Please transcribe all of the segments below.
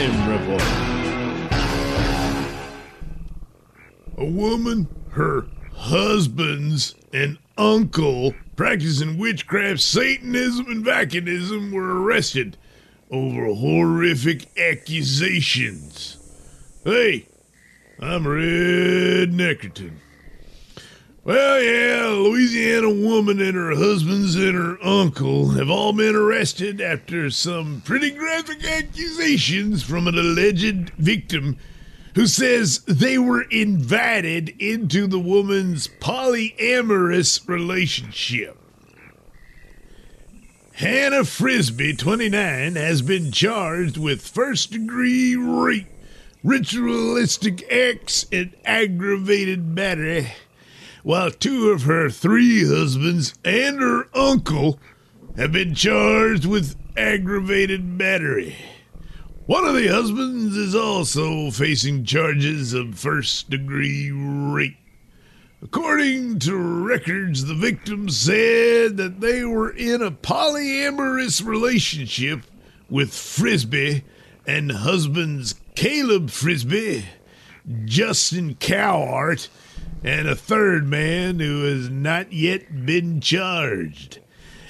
Crime Report. A woman, her husbands, and uncle practicing witchcraft, Satanism, and Vacanism were arrested over horrific accusations. Hey, I'm Red Neckerton. Well, yeah, a Louisiana woman and her husbands and her uncle have all been arrested after some pretty graphic accusations from an alleged victim who says they were invited into the woman's polyamorous relationship. Hannah Frisbie, 29, has been charged with first degree rape, ritualistic acts, and aggravated battery while two of her three husbands and her uncle have been charged with aggravated battery. One of the husbands is also facing charges of first degree rape. According to records, the victim said that they were in a polyamorous relationship with Frisbie and husbands Caleb Frisbie, Justin Cowart, and a third man who has not yet been charged.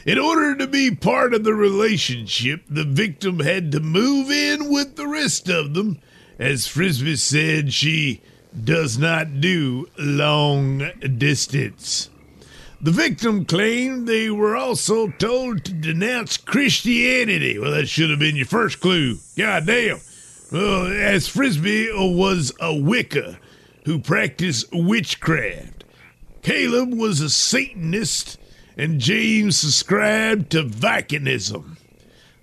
In order to be part of the relationship, the victim had to move in with the rest of them. As Frisbie said, she does not do long distance. The victim claimed they were also told to denounce Christianity. Well, that should have been your first clue. God damn. Well, as Frisbie was a Wicca who practiced witchcraft. Caleb was a Satanist, and James subscribed to Vicanism.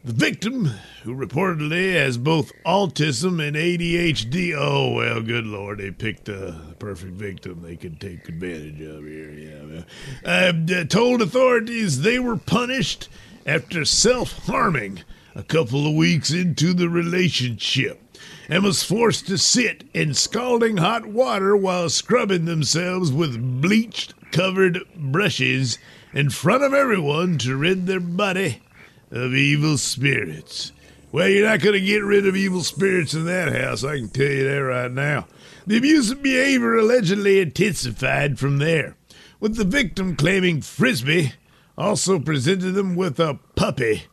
The victim, who reportedly has both autism and ADHD, oh, well, good Lord, they picked the perfect victim they could take advantage of here. Yeah, uh, told authorities they were punished after self harming a couple of weeks into the relationship and was forced to sit in scalding hot water while scrubbing themselves with bleached covered brushes in front of everyone to rid their body of evil spirits. Well, you're not going to get rid of evil spirits in that house, I can tell you that right now. The abusive behavior allegedly intensified from there, with the victim claiming Frisbie also presented them with a puppy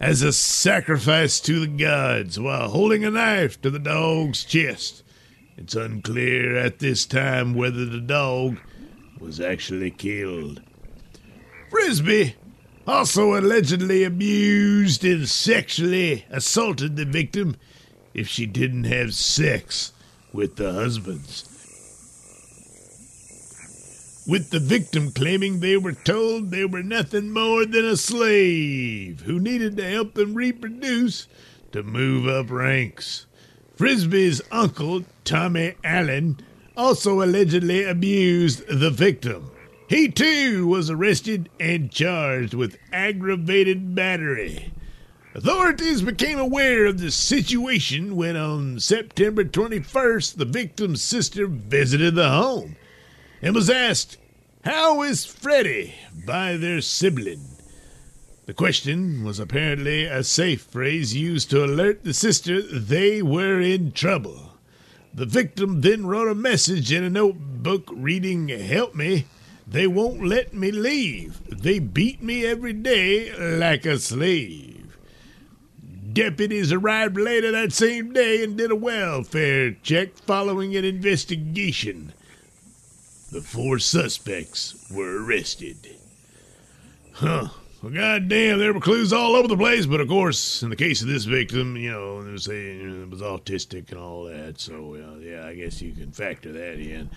as a sacrifice to the gods while holding a knife to the dog's chest. It's unclear at this time whether the dog was actually killed. Frisbie also allegedly abused and sexually assaulted the victim if she didn't have sex with the husbands. With the victim claiming they were told they were nothing more than a slave who needed to help them reproduce to move up ranks. Frisbie's uncle, Tommy Allen, also allegedly abused the victim. He too was arrested and charged with aggravated battery. Authorities became aware of the situation when on September 21st the victim's sister visited the home and was asked, How is Freddie? by their sibling. The question was apparently a safe phrase used to alert the sister they were in trouble. The victim then wrote a message in a notebook reading, Help me. They won't let me leave. They beat me every day like a slave. Deputies arrived later that same day and did a welfare check following an investigation. The four suspects were arrested. Huh. Well, goddamn, there were clues all over the place, but of course, in the case of this victim, you know, they saying it was autistic and all that. So, uh, yeah, I guess you can factor that in.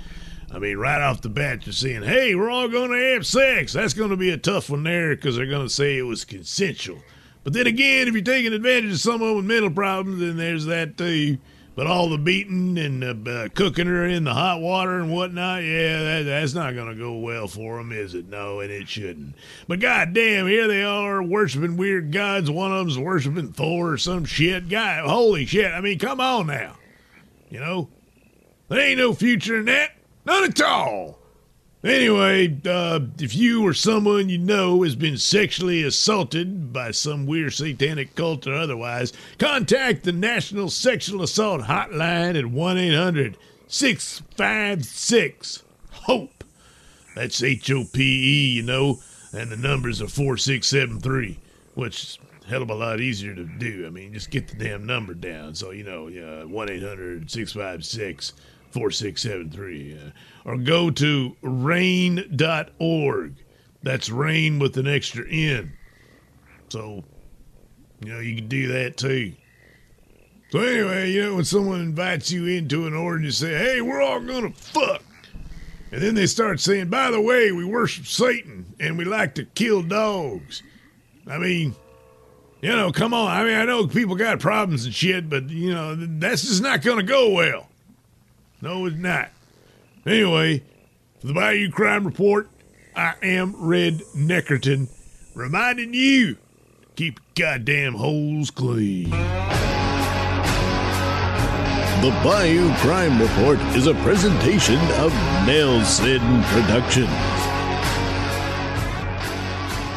I mean, right off the bat, you're saying, hey, we're all going to have sex. That's going to be a tough one there because they're going to say it was consensual. But then again, if you're taking advantage of someone with mental problems, then there's that too. But all the beating and uh, uh, cooking her in the hot water and whatnot, yeah, that, that's not going to go well for them, is it? No, and it shouldn't. But goddamn, here they are worshiping weird gods. One of them's worshiping Thor or some shit. God, holy shit. I mean, come on now. You know? There ain't no future in that. None at all. Anyway, uh, if you or someone you know has been sexually assaulted by some weird satanic cult or otherwise, contact the National Sexual Assault Hotline at 1 800 656 HOPE. That's H O P E, you know, and the numbers are 4673, which is a hell of a lot easier to do. I mean, just get the damn number down. So, you know, 1 800 656 4673. Uh, or go to rainn.org. That's rain with an extra N. So, you know, you can do that too. So, anyway, you know, when someone invites you into an order and you say, hey, we're all going to fuck. And then they start saying, by the way, we worship Satan and we like to kill dogs. I mean, you know, come on. I mean, I know people got problems and shit, but, you know, that's just not going to go well. No, it's not. Anyway, for the Bayou Crime Report, I am Red Neckerton, reminding you to keep goddamn holes clean. The Bayou Crime Report is a presentation of Nelson Productions.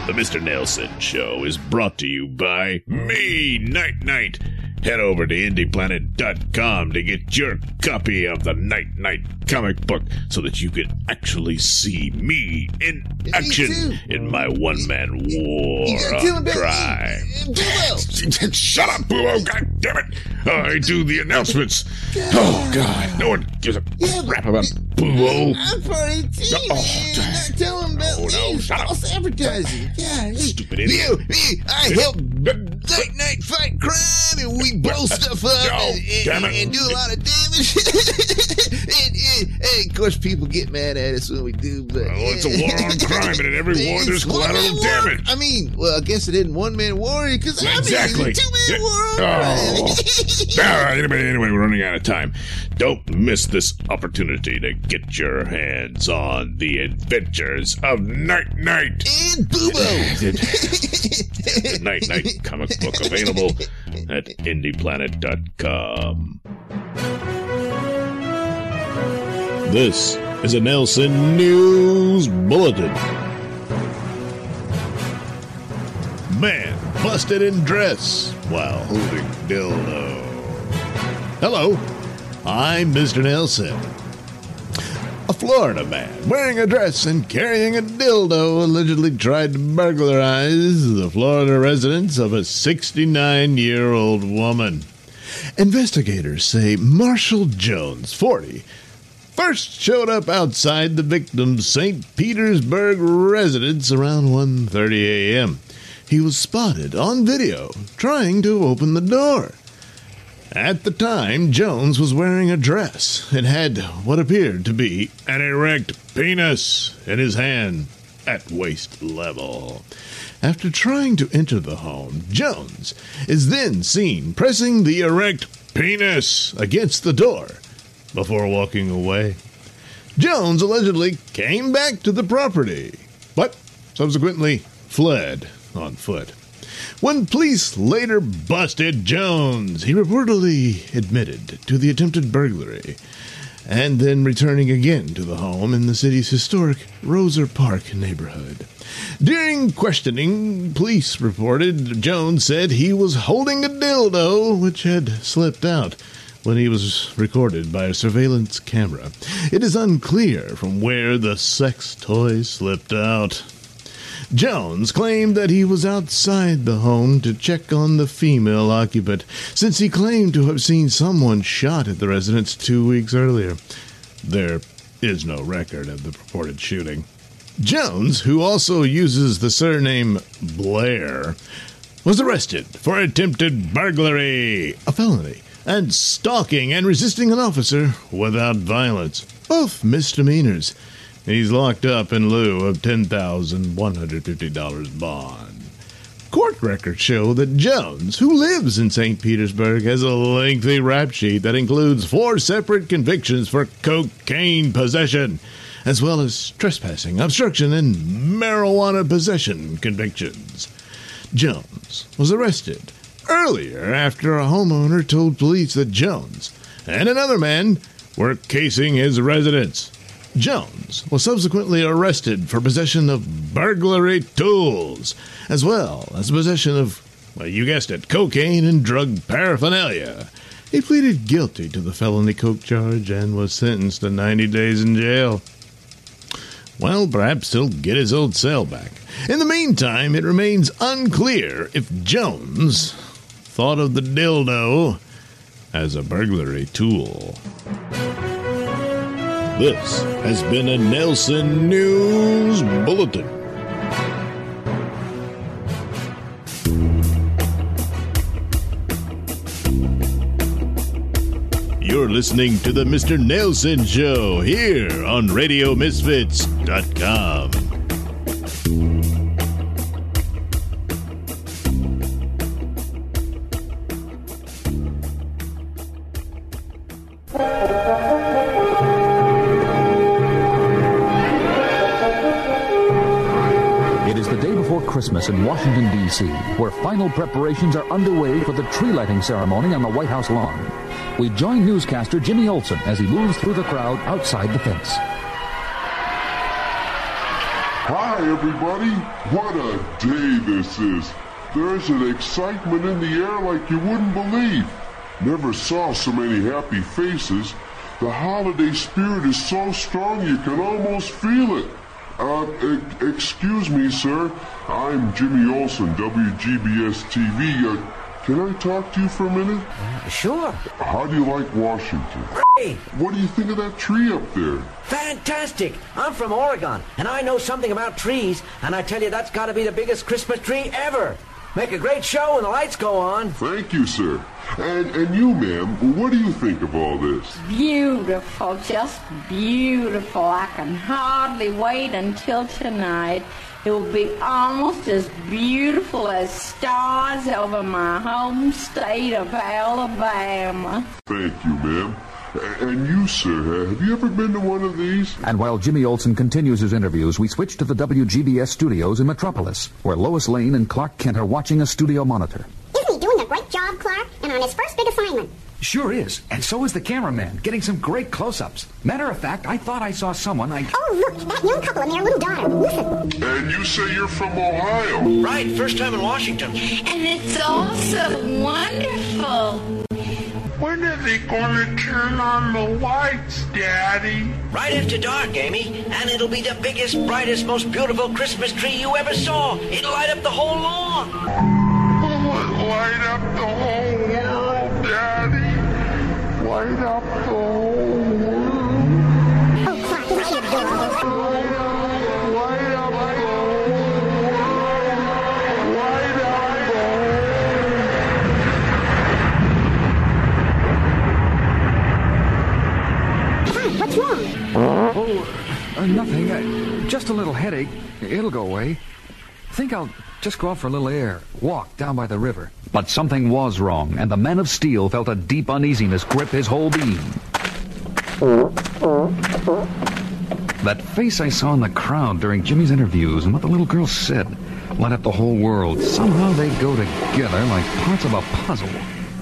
The Mr. Nelson Show is brought to you by me, Night Knight Head over to IndiePlanet.com to get your copy of the Night Knight comic book so that you can actually see me in action in my one man war on crime. Shut up, Boo! God damn it! I do the announcements. Oh, God. No one gives a crap about Boo! I'm part of the team. Oh. Not tell him about Oh, no, me. shut up. Advertising. Stupid idiot. I help Night Knight fight crime, and we blow stuff up Oh, and, and, and do a lot of damage. and, and of course, people get mad at us when we do, but Well, it's a war on crime, and in every war, there's collateral war. damage. I mean, well, I guess it isn't one man war because I Exactly. mean, two man Yeah. war Oh. All right, anyway, anyway, we're running out of time. Don't miss this opportunity to get your hands on the adventures of Night Knight. and Boobo. the Night Knight comic book available at IndiePlanet.com. This is a Nelson News Bulletin. Man busted in dress while holding dildo. Hello, I'm Mr. Nelson. A Florida man wearing a dress and carrying a dildo allegedly tried to burglarize the Florida residence of a 69 year old woman. Investigators say Marshall Jones, 40, first showed up outside the victim's St. Petersburg residence around 1:30 a.m. He was spotted on video trying to open the door. At the time, Jones was wearing a dress and had what appeared to be an erect penis in his hand at waist level. After trying to enter the home, Jones is then seen pressing the erect penis against the door before walking away. Jones allegedly came back to the property, but subsequently fled on foot. When police later busted Jones, he reportedly admitted to the attempted burglary and then returning again to the home in the city's historic Roser Park neighborhood. During questioning, police reported Jones said he was holding a dildo which had slipped out when he was recorded by a surveillance camera. It is unclear from where the sex toy slipped out. Jones claimed that he was outside the home to check on the female occupant, since he claimed to have seen someone shot at the residence two weeks earlier. There is no record of the purported shooting. Jones, who also uses the surname Blair, was arrested for attempted burglary, a felony, and stalking and resisting an officer without violence, both misdemeanors. He's locked up in lieu of $10,150 bond. Court records show that Jones, who lives in St. Petersburg, has a lengthy rap sheet that includes four separate convictions for cocaine possession, as well as trespassing, obstruction, and marijuana possession convictions. Jones was arrested earlier after a homeowner told police that Jones and another man were casing his residence. Jones was subsequently arrested for possession of burglary tools, as well as possession of, well, you guessed it, cocaine and drug paraphernalia. He pleaded guilty to the felony coke charge and was sentenced to 90 days in jail. Well, perhaps he'll get his old cell back. In the meantime, it remains unclear if Jones thought of the dildo as a burglary tool. This has been a Nelson News Bulletin. You're listening to the Mr. Nelson Show here on RadioMisfits.com. day before Christmas in Washington, D.C., where final preparations are underway for the tree lighting ceremony on the White House lawn. We join newscaster Jimmy Olsen as he moves through the crowd outside the fence. Hi, everybody. What a day this is. There's an excitement in the air like you wouldn't believe. Never saw so many happy faces. The holiday spirit is so strong you can almost feel it. Uh, e- excuse me, sir. I'm Jimmy Olsen, WGBS TV. Uh, can I talk to you for a minute? Sure. How do you like Washington? Hey, What do you think of that tree up there? fantastic. I'm from Oregon, and I know something about trees, and I tell you, that's got to be the biggest Christmas tree ever. Make a great show when the lights go on. Thank you, sir. And and you, ma'am, what do you think of all this? Beautiful, just beautiful. I can hardly wait until tonight. It will be almost as beautiful as stars over my home state of Alabama. Thank you, ma'am. And you, sir, have you ever been to one of these? And while Jimmy Olsen continues his interviews, we switch to the WGBS studios in Metropolis, where Lois Lane and Clark Kent are watching a studio monitor. Isn't he doing a great job, Clark? And on his first big assignment. Sure is. And so is the cameraman, getting some great close ups. Matter of fact, I thought I saw someone I. Oh, look, that young couple and their little daughter. Listen. And you say you're from Ohio. Right, first time in Washington. And it's all so wonderful. When are they gonna turn on the lights, Daddy? Right after dark, Amy, and it'll be the biggest, brightest, most beautiful Christmas tree you ever saw. It'll light up the whole lawn. Light up the whole world, Daddy. Light up the whole world. Oh, Clark, isn't she adorable? Light up the whole world. Light up the whole what's wrong? Oh, uh, nothing. Uh, just a little headache. It'll go away. Think I'll just go out for a little air, walk down by the river. But something was wrong, and the man of steel felt a deep uneasiness grip his whole being. That face I saw in the crowd during Jimmy's interviews and what the little girl said light up the whole world. Somehow they go together like parts of a puzzle,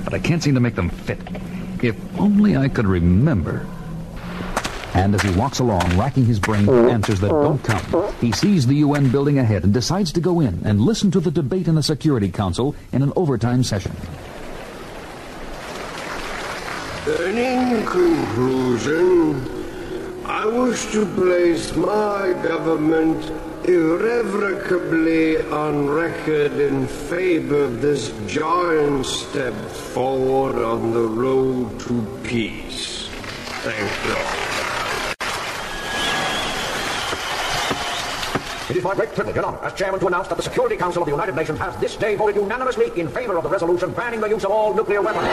but I can't seem to make them fit. If only I could remember. And as he walks along, racking his brain for answers that don't come, he sees the UN building ahead and decides to go in and listen to the debate in the Security Council in an overtime session. In conclusion, I wish to place my government irrevocably on record in favor of this giant step forward on the road to peace. Thank you. It is my great privilege and honor as chairman to announce that the Security Council of the United Nations has this day voted unanimously in favor of the resolution banning the use of all nuclear weapons.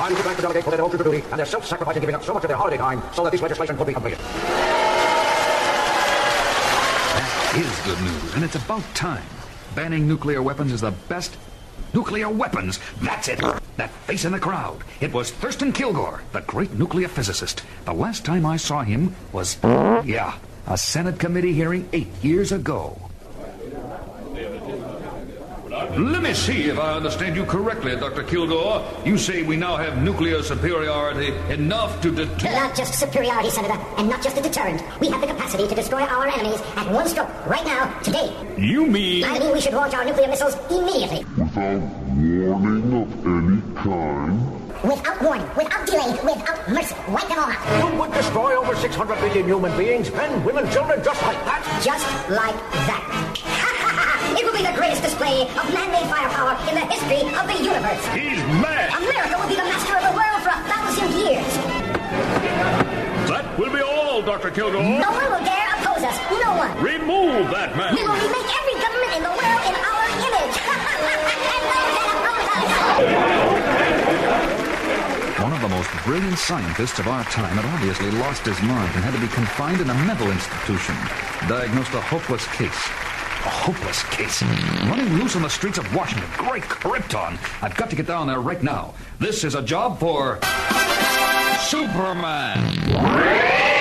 I wish to thank the delegates for their devotion duty and their self-sacrifice in giving up so much of their holiday time so that this legislation could be completed. That is good news, and it's about time. Banning nuclear weapons is the best. Nuclear weapons! That's it! That face in the crowd. It was Thurston Kilgore, the great nuclear physicist. The last time I saw him was. Yeah, a Senate committee hearing eight years ago. Let me see if I understand you correctly, Dr. Kilgore. You say we now have nuclear superiority enough to deter. Not just superiority, Senator, and not just a deterrent. We have the capacity to destroy our enemies at one stroke, right now, today. You mean. I mean, we should launch our nuclear missiles immediately. Without warning of any kind? Without warning, without delay, without mercy. Wipe them all out. You would destroy over 600 billion human beings, men, women, children, just like that. Just like that. it will be the greatest display of man-made firepower in the history of the universe. He's mad! America will be the master of the world for a thousand years. That will be all, Dr. Kilgore. No one will dare oppose us. No one. Remove that man. We will remake every brilliant scientists of our time had obviously lost his mind and had to be confined in a mental institution. Diagnosed a hopeless case. A hopeless case. Running loose on the streets of Washington. Great Krypton. I've got to get down there right now. This is a job for. Superman.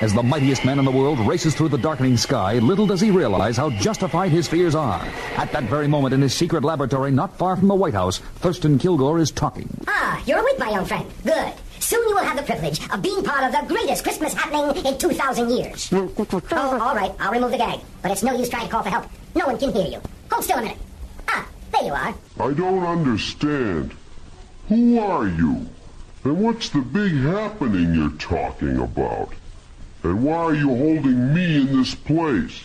As the mightiest man in the world races through the darkening sky, little does he realize how justified his fears are. At that very moment, in his secret laboratory not far from the White House, Thurston Kilgore is talking. Ah, you're awake, my young friend. Good. Soon you will have the privilege of being part of the greatest Christmas happening in 2,000 years. oh, all right. I'll remove the gag. But it's no use trying to call for help. No one can hear you. Hold still a minute. Ah, there you are. I don't understand. Who are you? And what's the big happening you're talking about? And why are you holding me in this place?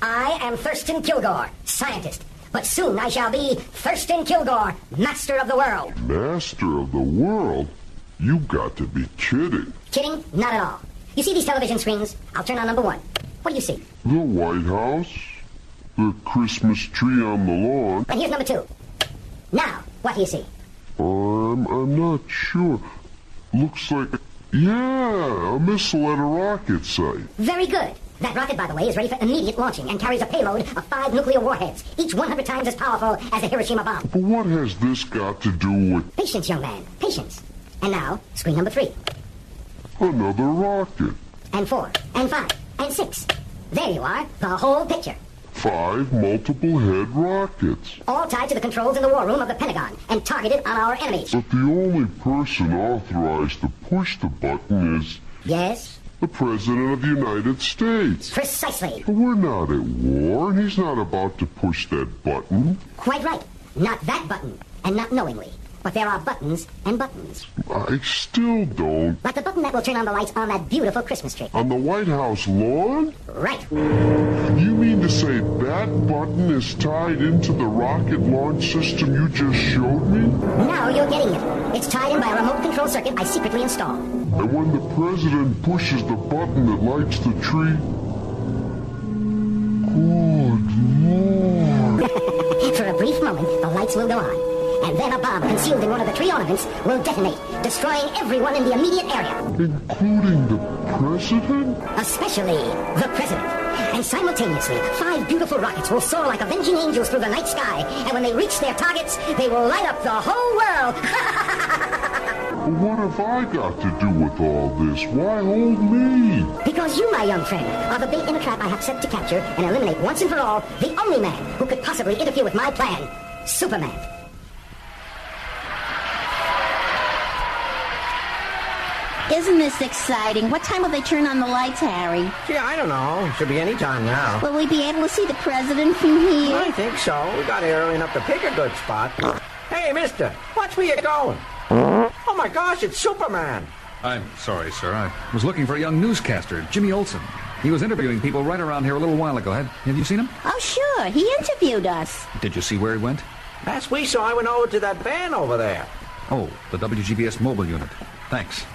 I am Thurston Kilgore, scientist. But soon I shall be Thurston Kilgore, master of the world. Master of the world? You've got to be kidding. Kidding? Not at all. You see these television screens? I'll turn on number one. What do you see? The White House? The Christmas tree on the lawn? And here's number two. Now, what do you see? I'm, I'm not sure. Looks like, yeah, a missile at a rocket site. Very good. That rocket, by the way, is ready for immediate launching and carries a payload of five nuclear warheads, each 100 times as powerful as the Hiroshima bomb. But what has this got to do with Patience, young man. Patience. And now, screen number three, another rocket? and four, and five, and six. There you are, the whole picture. Five multiple head rockets. All tied to the controls in the war room of the Pentagon and targeted on our enemies. But the only person authorized to push the button is Yes? the President of the United States. Precisely. But we're not at war, and he's not about to push that button. Quite right. Not that button, and not knowingly. But there are buttons and buttons. I still don't. Like the button that will turn on the lights on that beautiful Christmas tree. On the White House lawn? Right. You mean to say that button is tied into the rocket launch system you just showed me? Now you're getting it. It's tied in by a remote control circuit I secretly installed. And when the president pushes the button that lights the tree. Good lord. For a brief moment, the lights will go on. And then a bomb concealed in one of the tree ornaments will detonate, destroying everyone in the immediate area. Including the president? Especially the president. And simultaneously, five beautiful rockets will soar like avenging angels through the night sky. And when they reach their targets, they will light up the whole world. What have I got to do with all this? Why hold me? because you, my young friend, are the bait in a trap I have set to capture and eliminate once and for all the only man who could possibly interfere with my plan Superman. Isn't this exciting? What time will they turn on the lights, Harry? Gee, I don't know. Should be any time now. Will we be able to see the president from here? I think so. We got here early enough to pick a good spot. Hey, mister, watch where you're going. Oh my gosh, it's Superman. I'm sorry, sir. I was looking for a young newscaster, Jimmy Olsen. He was interviewing people right around here a little while ago. Have, have you seen him? Oh, sure. He interviewed us. Did you see where he went? Last we saw, I went over to that van over there. Oh, the WGBS mobile unit. Thanks.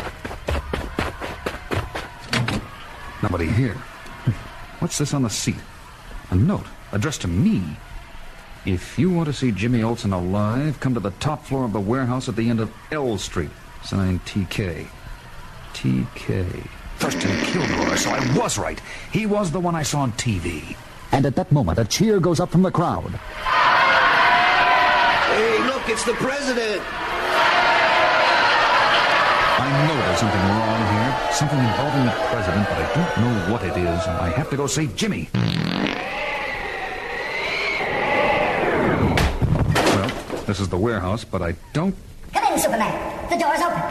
Nobody here. What's this on the seat? A note addressed to me. If you want to see Jimmy Olsen alive, come to the top floor of the warehouse at the end of L Street. Signed TK. TK. Thurston Kilgore, so I was right. He was the one I saw on TV. And at that moment, a cheer goes up from the crowd. Hey, look, it's the president. I know there's something wrong here, something involving the president, but I don't know what it is. I have to go save Jimmy. Well, this is the warehouse, but I don't. Come in, Superman. The door's open.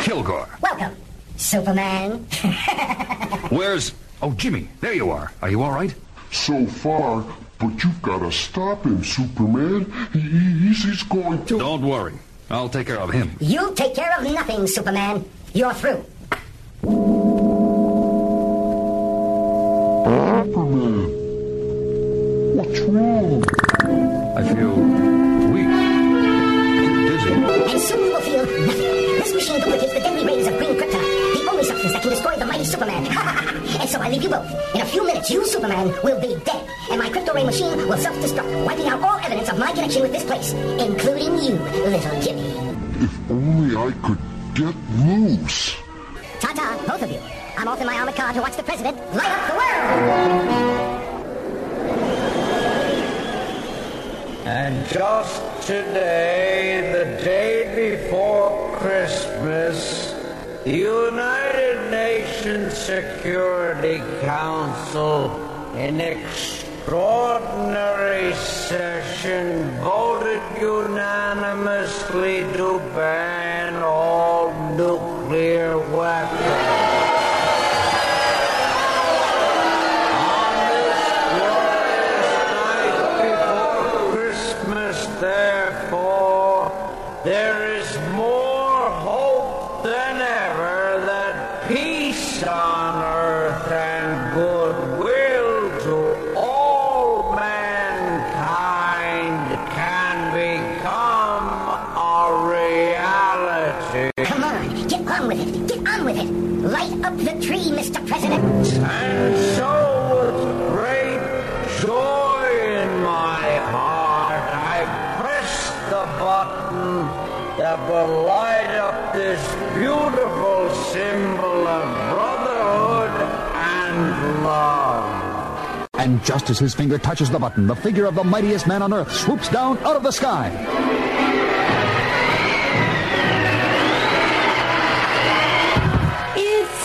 Kilgore. Welcome, Superman. Where's. Oh, Jimmy, there you are. Are you all right? So far, but you've got to stop him, Superman. He, he's, he's going to. Don't worry. I'll take care of him. you take care of nothing, Superman. You're through. Christmas, the United Nations Security Council, in extraordinary session, voted unanimously to ban all nuclear weapons. Button that will light up this beautiful symbol of brotherhood and love. And just as his finger touches the button, the figure of the mightiest man on earth swoops down out of the sky. It's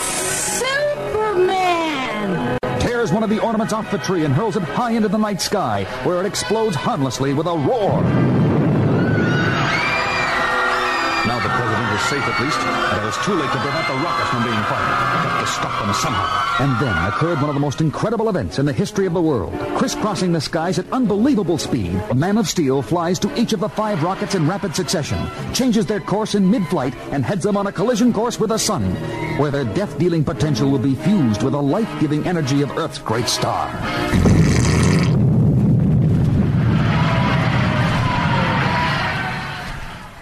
Superman! Tears one of the ornaments off the tree and hurls it high into the night sky, where it explodes harmlessly with a roar. Safe at least, and it was too late to prevent the rockets from being fired. I have to stop them somehow. And then occurred one of the most incredible events in the history of the world. Crisscrossing the skies at unbelievable speed, a man of steel flies to each of the five rockets in rapid succession, changes their course in mid-flight, and heads them on a collision course with the sun, where their death-dealing potential will be fused with the life-giving energy of Earth's great star.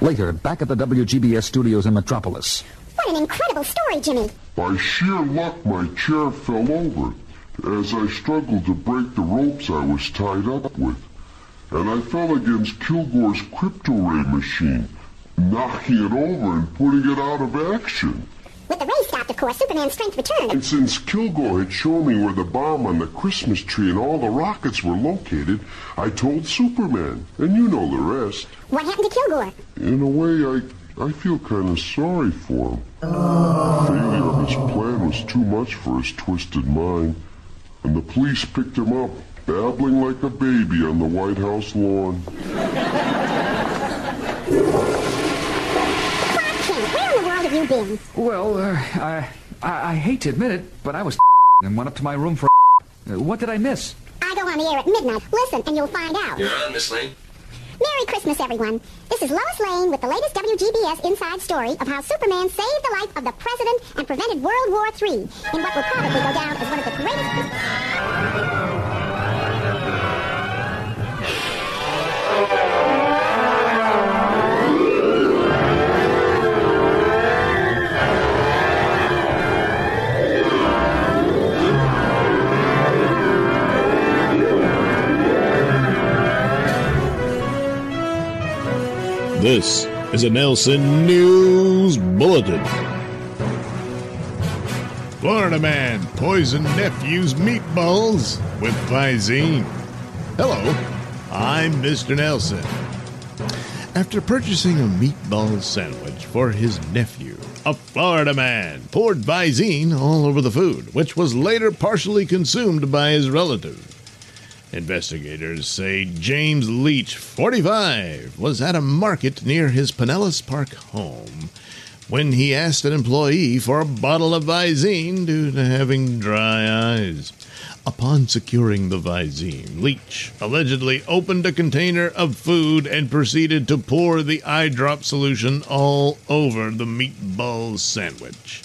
Later, back at the WGBS studios in Metropolis. What an incredible story, Jimmy. By sheer luck, my chair fell over as I struggled to break the ropes I was tied up with. And I fell against Kilgore's crypto ray machine, knocking it over and putting it out of action. With the ray stopped, of course, Superman's strength returned. And since Kilgore had shown me where the bomb on the Christmas tree and all the rockets were located, I told Superman. And you know the rest. What happened to Kilgore? In a way, I, I feel kind of sorry for him. Failure of his plan was too much for his twisted mind. And the police picked him up, babbling like a baby on the White House lawn. Kent, where in the world have you been? Well, uh, I, I I hate to admit it, but I was and went up to my room for. Uh, What did I miss? I go on the air at midnight. Listen, and you'll find out. You're on, Miss Lane. Merry Christmas, everyone. This is Lois Lane with the latest WGBS inside story of how Superman saved the life of the president and prevented World War III in what will probably go down as one of the greatest. This is a Nelson News Bulletin. Florida man poisoned nephew's meatballs with Visine. Hello, I'm Mr. Nelson. After purchasing a meatball sandwich for his nephew, a Florida man poured Visine all over the food, which was later partially consumed by his relative. Investigators say James Leach, 45, was at a market near his Pinellas Park home when he asked an employee for a bottle of Visine due to having dry eyes. Upon securing the Visine, Leach allegedly opened a container of food and proceeded to pour the eye drop solution all over the meatball sandwich.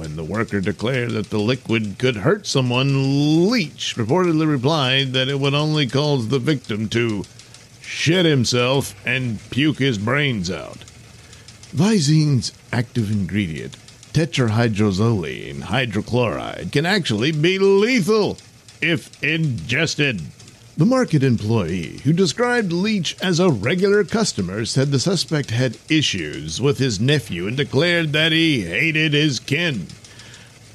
When the worker declared that the liquid could hurt someone, Leach reportedly replied that it would only cause the victim to shit himself and puke his brains out. Visine's active ingredient, tetrahydrozoline hydrochloride, can actually be lethal if ingested. The market employee, who described Leach as a regular customer, said the suspect had issues with his nephew and declared that he hated his kin.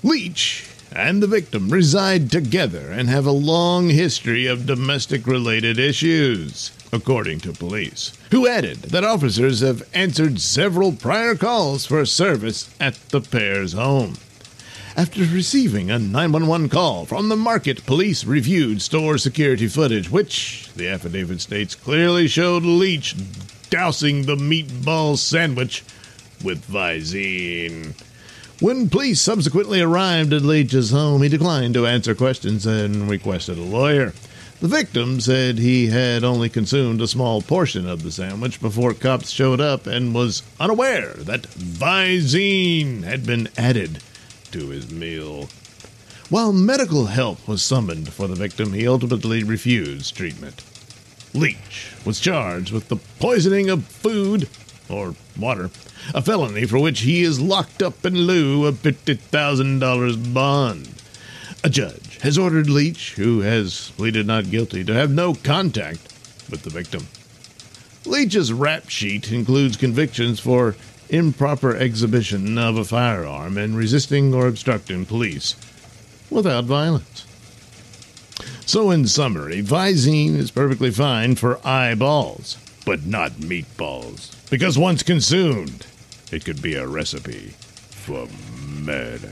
Leach and the victim reside together and have a long history of domestic related issues, according to police, who added that officers have answered several prior calls for service at the pair's home. After receiving a 911 call from the market, police reviewed store security footage, which, the affidavit states, clearly showed Leach dousing the meatball sandwich with Visine. When police subsequently arrived at Leach's home, he declined to answer questions and requested a lawyer. The victim said he had only consumed a small portion of the sandwich before cops showed up and was unaware that Visine had been added to his meal. While medical help was summoned for the victim, he ultimately refused treatment. Leach was charged with the poisoning of food or water, a felony for which he is locked up in lieu of $50,000 bond. A judge has ordered Leach, who has pleaded not guilty, to have no contact with the victim. Leach's rap sheet includes convictions for improper exhibition of a firearm and resisting or obstructing police without violence. So, in summary, Visine is perfectly fine for eyeballs, but not meatballs, because once consumed, it could be a recipe for murder.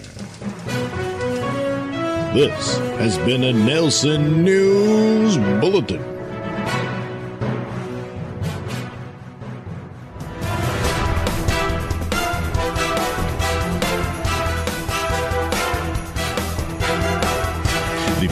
This has been a Nelson News Bulletin.